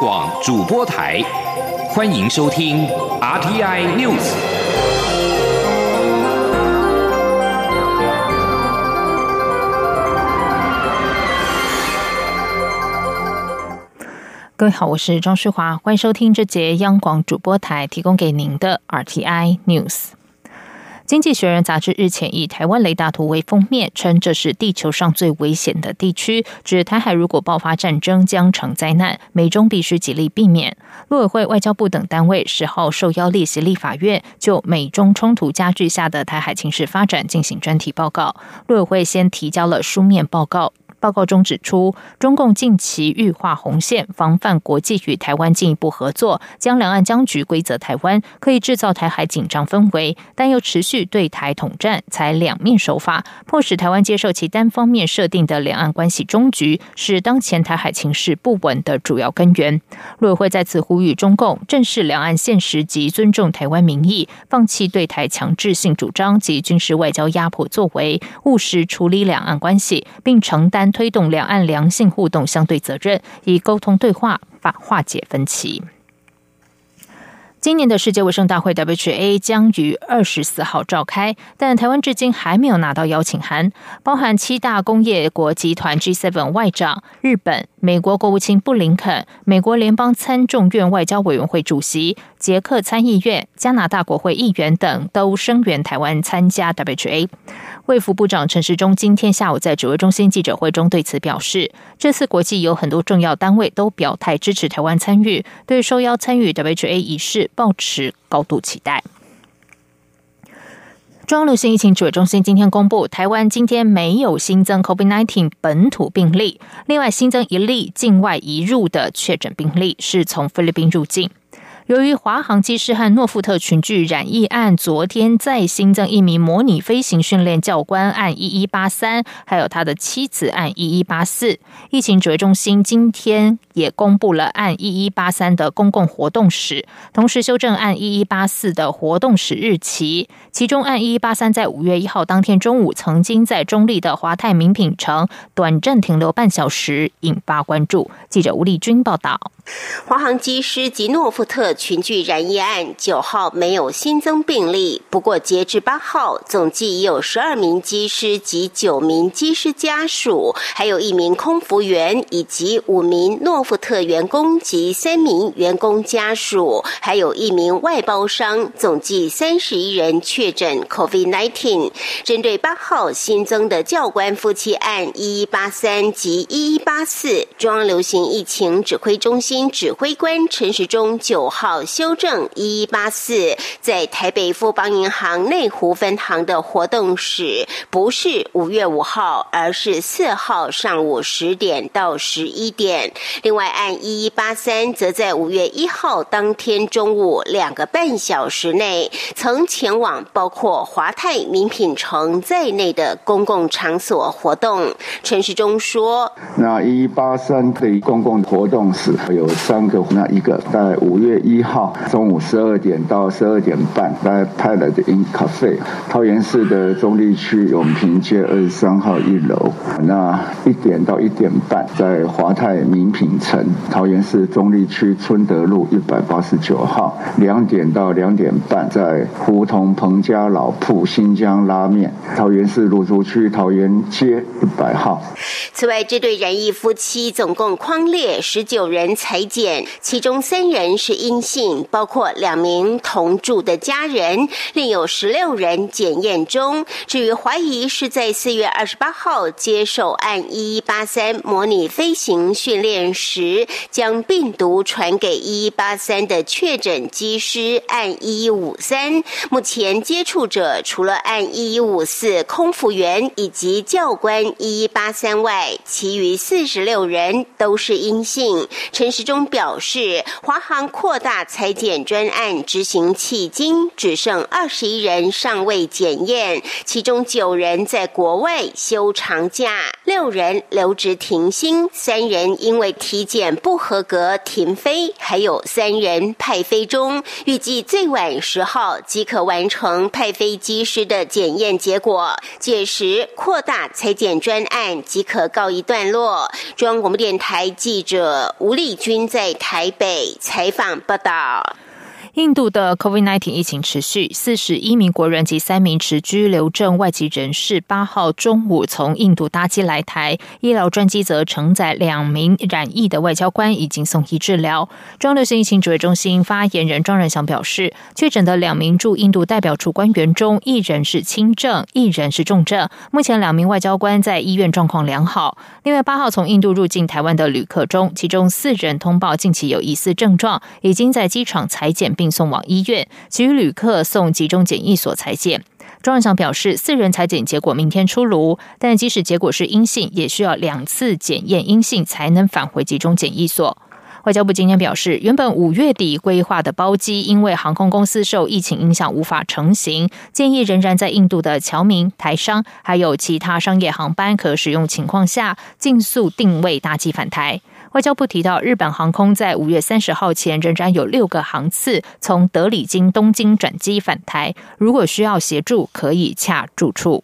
广主播台，欢迎收听 RTI News。各位好，我是庄世华，欢迎收听这节央广主播台提供给您的 RTI News。经济学人杂志日前以台湾雷达图为封面，称这是地球上最危险的地区，指台海如果爆发战争将成灾难，美中必须极力避免。陆委会、外交部等单位十号受邀列席立法院，就美中冲突加剧下的台海情势发展进行专题报告。陆委会先提交了书面报告。报告中指出，中共近期欲画红线，防范国际与台湾进一步合作，将两岸僵局归责台湾，可以制造台海紧张氛围，但又持续对台统战，采两面手法，迫使台湾接受其单方面设定的两岸关系终局，是当前台海情势不稳的主要根源。陆委会再次呼吁中共正视两岸现实及尊重台湾民意，放弃对台强制性主张及军事外交压迫作为，务实处理两岸关系，并承担。推动两岸良性互动相对责任，以沟通对话法化解分歧。今年的世界卫生大会 （WHA） 将于二十四号召开，但台湾至今还没有拿到邀请函。包含七大工业国集团 G7 外长、日本、美国国务卿布林肯、美国联邦参众院外交委员会主席、捷克参议院、加拿大国会议员等都声援台湾参加 WHA。卫福部长陈时中今天下午在指挥中心记者会中对此表示，这次国际有很多重要单位都表态支持台湾参与，对受邀参与 WHA 仪式抱持高度期待。中央流行疫情指挥中心今天公布，台湾今天没有新增 COVID-19 本土病例，另外新增一例境外移入的确诊病例，是从菲律宾入境。由于华航机师和诺富特群聚染疫案，昨天再新增一名模拟飞行训练教官案一一八三，还有他的妻子案一一八四。疫情指挥中心今天也公布了案一一八三的公共活动史，同时修正案一一八四的活动史日期。其中案一一八三在五月一号当天中午曾经在中立的华泰名品城短暂停留半小时，引发关注。记者吴丽君报道。华航机师及诺富特群聚染疫案，九号没有新增病例。不过，截至八号，总计已有十二名机师及九名机师家属，还有一名空服员，以及五名诺富特员工及三名员工家属，还有一名外包商，总计三十一人确诊 COVID-19。针对八号新增的教官夫妻案一一八三及一一八四，中央流行疫情指挥中心。指挥官陈时中九号修正一一八四在台北富邦银行内湖分行的活动史，不是五月五号，而是四号上午十点到十一点。另外，按一一八三，则在五月一号当天中午两个半小时内，曾前往包括华泰名品城在内的公共场所活动。陈时中说：“那一一八三的公共活动史有。”三个，那一个在五月一号中午十二点到十二点半，在派来的 In Cafe，桃园市的中立区永平街二十三号一楼。那一点到一点半，在华泰名品城，桃园市中立区春德路一百八十九号。两点到两点半，在胡同彭家老铺新疆拉面，桃园市芦竹区桃园街一百号。此外，这对仁义夫妻总共框列十九人裁剪，其中三人是因信，包括两名同住的家人，另有十六人检验中。至于怀疑是在四月二十八号接受按一一八三模拟飞行训练时，将病毒传给一一八三的确诊机师按一一五三，目前接触者除了按一一五四空服员以及教官一一八三外。其余四十六人都是阴性。陈时中表示，华航扩大大裁减专案执行迄今，只剩二十一人尚未检验，其中九人在国外休长假，六人留职停薪，三人因为体检不合格停飞，还有三人派飞中，预计最晚十号即可完成派飞机师的检验结果，届时扩大裁减专案即可告一段落。中央广播电台记者吴丽君在台北采访报道。印度的 COVID-19 疫情持续，四十一名国人及三名持居留证外籍人士八号中午从印度搭机来台，医疗专机则承载两名染疫的外交官已经送医治疗。中流行疫情指挥中心发言人庄仁祥表示，确诊的两名驻印度代表处官员中，一人是轻症，一人是重症。目前两名外交官在医院状况良好。另外，八号从印度入境台湾的旅客中，其中四人通报近期有疑似症状，已经在机场裁剪。并送往医院，其余旅客送集中检疫所裁剪。庄院长表示，四人裁剪结果明天出炉，但即使结果是阴性，也需要两次检验阴性才能返回集中检疫所。外交部今天表示，原本五月底规划的包机，因为航空公司受疫情影响无法成行，建议仍然在印度的侨民、台商还有其他商业航班可使用情况下，尽速定位搭机返台。外交部提到，日本航空在五月三十号前仍然有六个航次从德里经东京转机返台，如果需要协助，可以洽住处。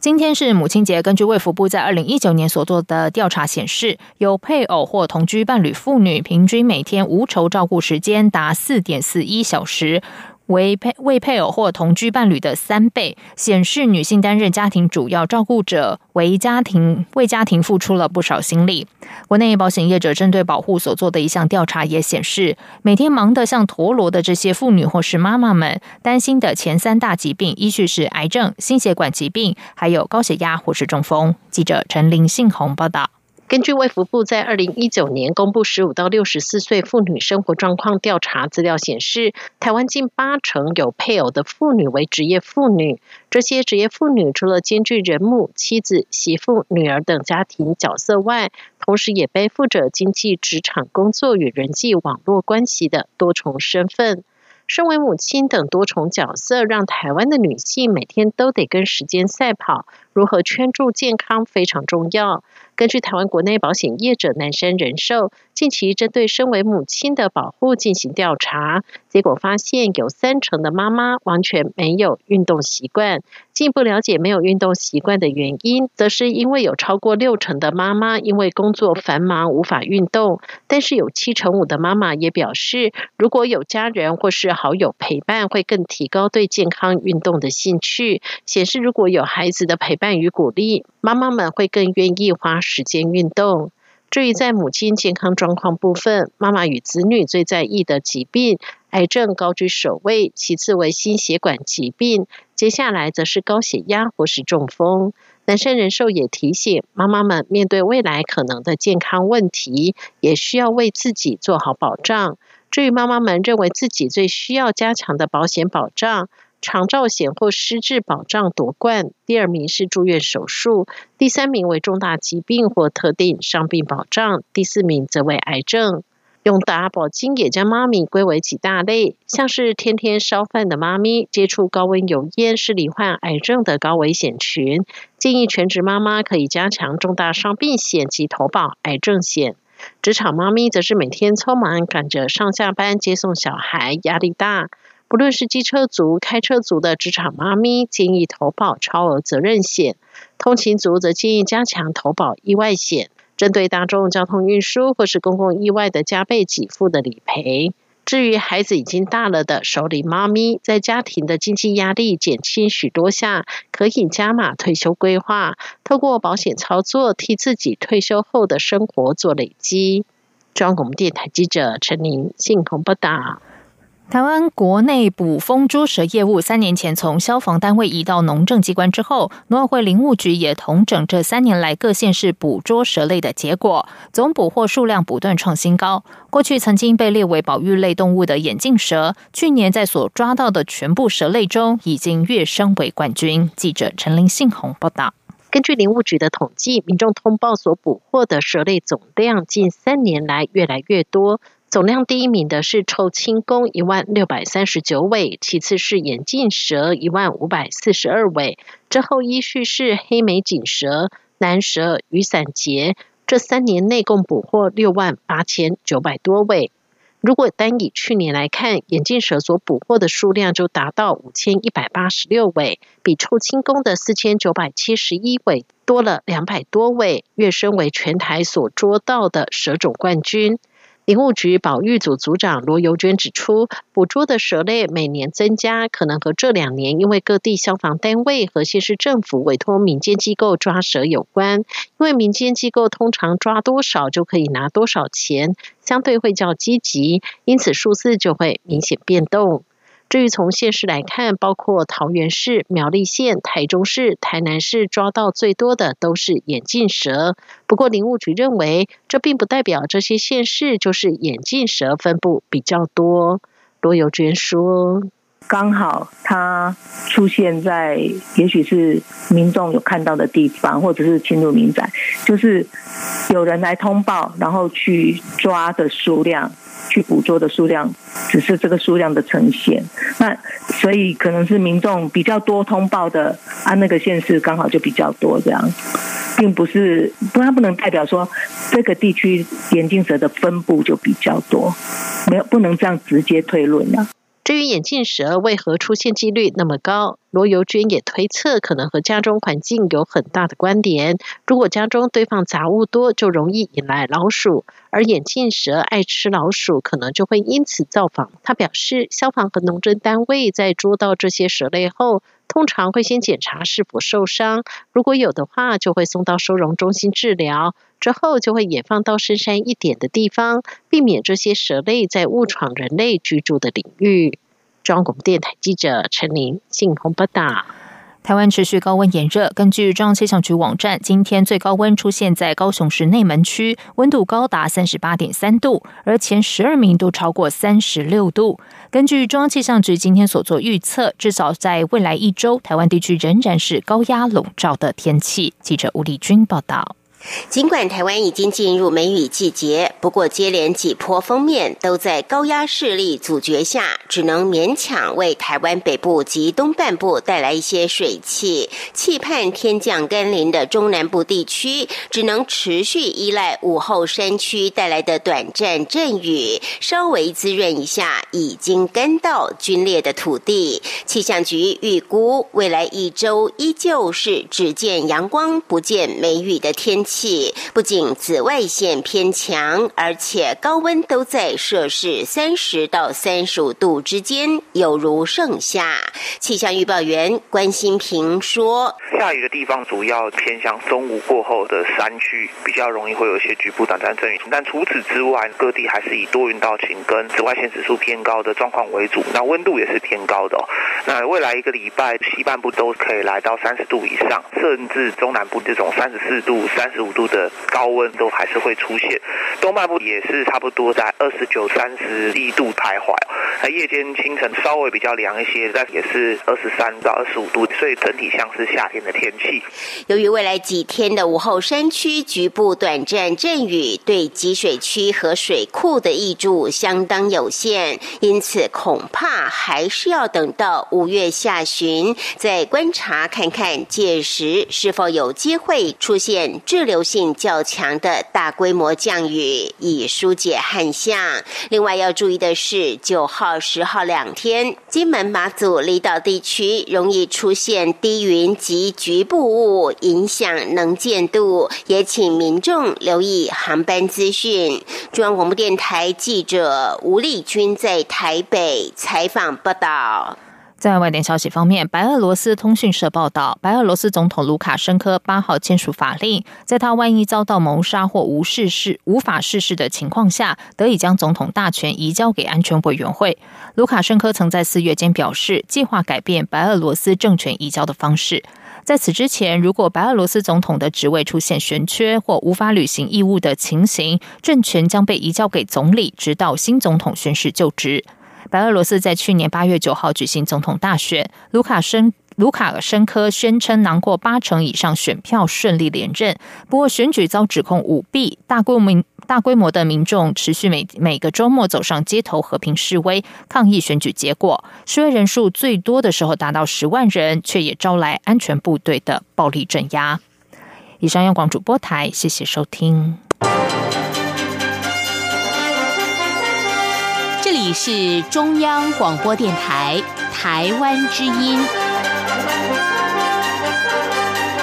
今天是母亲节，根据卫福部在二零一九年所做的调查显示，有配偶或同居伴侣妇女，平均每天无酬照顾时间达四点四一小时。为配为配偶或同居伴侣的三倍，显示女性担任家庭主要照顾者，为家庭为家庭付出了不少心力。国内保险业者针对保护所做的一项调查也显示，每天忙得像陀螺的这些妇女或是妈妈们，担心的前三大疾病依序是癌症、心血管疾病，还有高血压或是中风。记者陈林信宏报道。根据卫福部在二零一九年公布十五到六十四岁妇女生活状况调查资料显示，台湾近八成有配偶的妇女为职业妇女。这些职业妇女除了兼具人母、妻子、媳妇、女儿等家庭角色外，同时也背负着经济、职场工作与人际网络关系的多重身份。身为母亲等多重角色，让台湾的女性每天都得跟时间赛跑。如何圈住健康非常重要。根据台湾国内保险业者南山人寿近期针对身为母亲的保护进行调查，结果发现有三成的妈妈完全没有运动习惯。进一步了解没有运动习惯的原因，则是因为有超过六成的妈妈因为工作繁忙无法运动，但是有七成五的妈妈也表示，如果有家人或是好友陪伴，会更提高对健康运动的兴趣。显示如果有孩子的陪。伴与鼓励，妈妈们会更愿意花时间运动。至于在母亲健康状况部分，妈妈与子女最在意的疾病，癌症高居首位，其次为心血管疾病，接下来则是高血压或是中风。南山人寿也提醒妈妈们，面对未来可能的健康问题，也需要为自己做好保障。至于妈妈们认为自己最需要加强的保险保障。长照险或失智保障夺冠，第二名是住院手术，第三名为重大疾病或特定伤病保障，第四名则为癌症。永达保金也将妈咪归为几大类，像是天天烧饭的妈咪，接触高温油烟是罹患癌症的高危险群，建议全职妈妈可以加强重大伤病险及投保癌症险。职场妈咪则是每天匆忙赶着上下班接送小孩，压力大。不论是机车族、开车族的职场妈咪，建议投保超额责任险；通勤族则建议加强投保意外险，针对大众交通运输或是公共意外的加倍给付的理赔。至于孩子已经大了的首领妈咪，在家庭的经济压力减轻许多下，可以加码退休规划，透过保险操作，替自己退休后的生活做累积。中央广播电台记者陈玲信鸿报道。台湾国内捕风捉蛇业务三年前从消防单位移到农政机关之后，农委会林务局也同整这三年来各县市捕捉蛇类的结果，总捕获数量不断创新高。过去曾经被列为保育类动物的眼镜蛇，去年在所抓到的全部蛇类中，已经跃升为冠军。记者陈林信宏报道。根据林务局的统计，民众通报所捕获的蛇类总量近三年来越来越多。总量第一名的是臭青公一万六百三十九尾，其次是眼镜蛇一万五百四十二尾，之后依序是黑眉锦蛇、南蛇、雨伞节。这三年内共捕获六万八千九百多尾。如果单以去年来看，眼镜蛇所捕获的数量就达到五千一百八十六尾，比臭青公的四千九百七十一尾多了两百多尾，跃升为全台所捉到的蛇种冠军。林务局保育组组长罗尤娟指出，捕捉的蛇类每年增加，可能和这两年因为各地消防单位和县市政府委托民间机构抓蛇有关。因为民间机构通常抓多少就可以拿多少钱，相对会较积极，因此数字就会明显变动。至于从县市来看，包括桃园市、苗栗县、台中市、台南市抓到最多的都是眼镜蛇。不过林务局认为，这并不代表这些县市就是眼镜蛇分布比较多。罗友娟说：“刚好它出现在也许是民众有看到的地方，或者是侵入民宅，就是有人来通报，然后去抓的数量。”去捕捉的数量只是这个数量的呈现，那所以可能是民众比较多通报的，啊，那个县市刚好就比较多这样，并不是不，它不能代表说这个地区眼镜蛇的分布就比较多，没有不能这样直接推论的。对于眼镜蛇为何出现几率那么高，罗尤娟也推测，可能和家中环境有很大的关联。如果家中堆放杂物多，就容易引来老鼠，而眼镜蛇爱吃老鼠，可能就会因此造访。他表示，消防和农政单位在捉到这些蛇类后，通常会先检查是否受伤，如果有的话，就会送到收容中心治疗。之后就会野放到深山一点的地方，避免这些蛇类在误闯人类居住的领域。中央广播电台记者陈琳、信鸿报道。台湾持续高温炎热，根据中央气象局网站，今天最高温出现在高雄市内门区，温度高达三十八点三度，而前十二名都超过三十六度。根据中央气象局今天所做预测，至少在未来一周，台湾地区仍然是高压笼罩的天气。记者吴丽君报道。尽管台湾已经进入梅雨季节，不过接连几波封面都在高压势力阻绝下，只能勉强为台湾北部及东半部带来一些水汽。期盼天降甘霖的中南部地区，只能持续依赖午后山区带来的短暂阵雨，稍微滋润一下已经干到龟裂的土地。气象局预估，未来一周依旧是只见阳光不见梅雨的天气。气不仅紫外线偏强，而且高温都在摄氏三十到三十五度之间，有如盛夏。气象预报员关心平说：“下雨的地方主要偏向中午过后的山区，比较容易会有一些局部短暂阵雨。但除此之外，各地还是以多云到晴跟紫外线指数偏高的状况为主。那温度也是偏高的。那未来一个礼拜，西半部都可以来到三十度以上，甚至中南部这种三十四度、三十。五度的高温都还是会出现，东半部也是差不多在二十九、三十一度徘徊。那夜间、清晨稍微比较凉一些，但也是二十三到二十五度，所以整体像是夏天的天气。由于未来几天的午后山区局部短暂阵雨，对集水区和水库的益助相当有限，因此恐怕还是要等到五月下旬再观察看看，届时是否有机会出现滞留。性较强的大规模降雨，以疏解旱象。另外要注意的是，九号、十号两天，金门、马祖离岛地区容易出现低云及局部雾，影响能见度。也请民众留意航班资讯。中央广播电台记者吴丽君在台北采访报道。在外电消息方面，白俄罗斯通讯社报道，白俄罗斯总统卢卡申科八号签署法令，在他万一遭到谋杀或无事事无法逝世的情况下，得以将总统大权移交给安全委员会。卢卡申科曾在四月间表示，计划改变白俄罗斯政权移交的方式。在此之前，如果白俄罗斯总统的职位出现悬缺或无法履行义务的情形，政权将被移交给总理，直到新总统宣誓就职。白俄罗斯在去年八月九号举行总统大选，卢卡申卢卡申科宣称囊括八成以上选票，顺利连任。不过选举遭指控舞弊，大规模大规模的民众持续每每个周末走上街头和平示威抗议选举结果。示威人数最多的时候达到十万人，却也招来安全部队的暴力镇压。以上央广主播台，谢谢收听。你是中央广播电台台湾之音。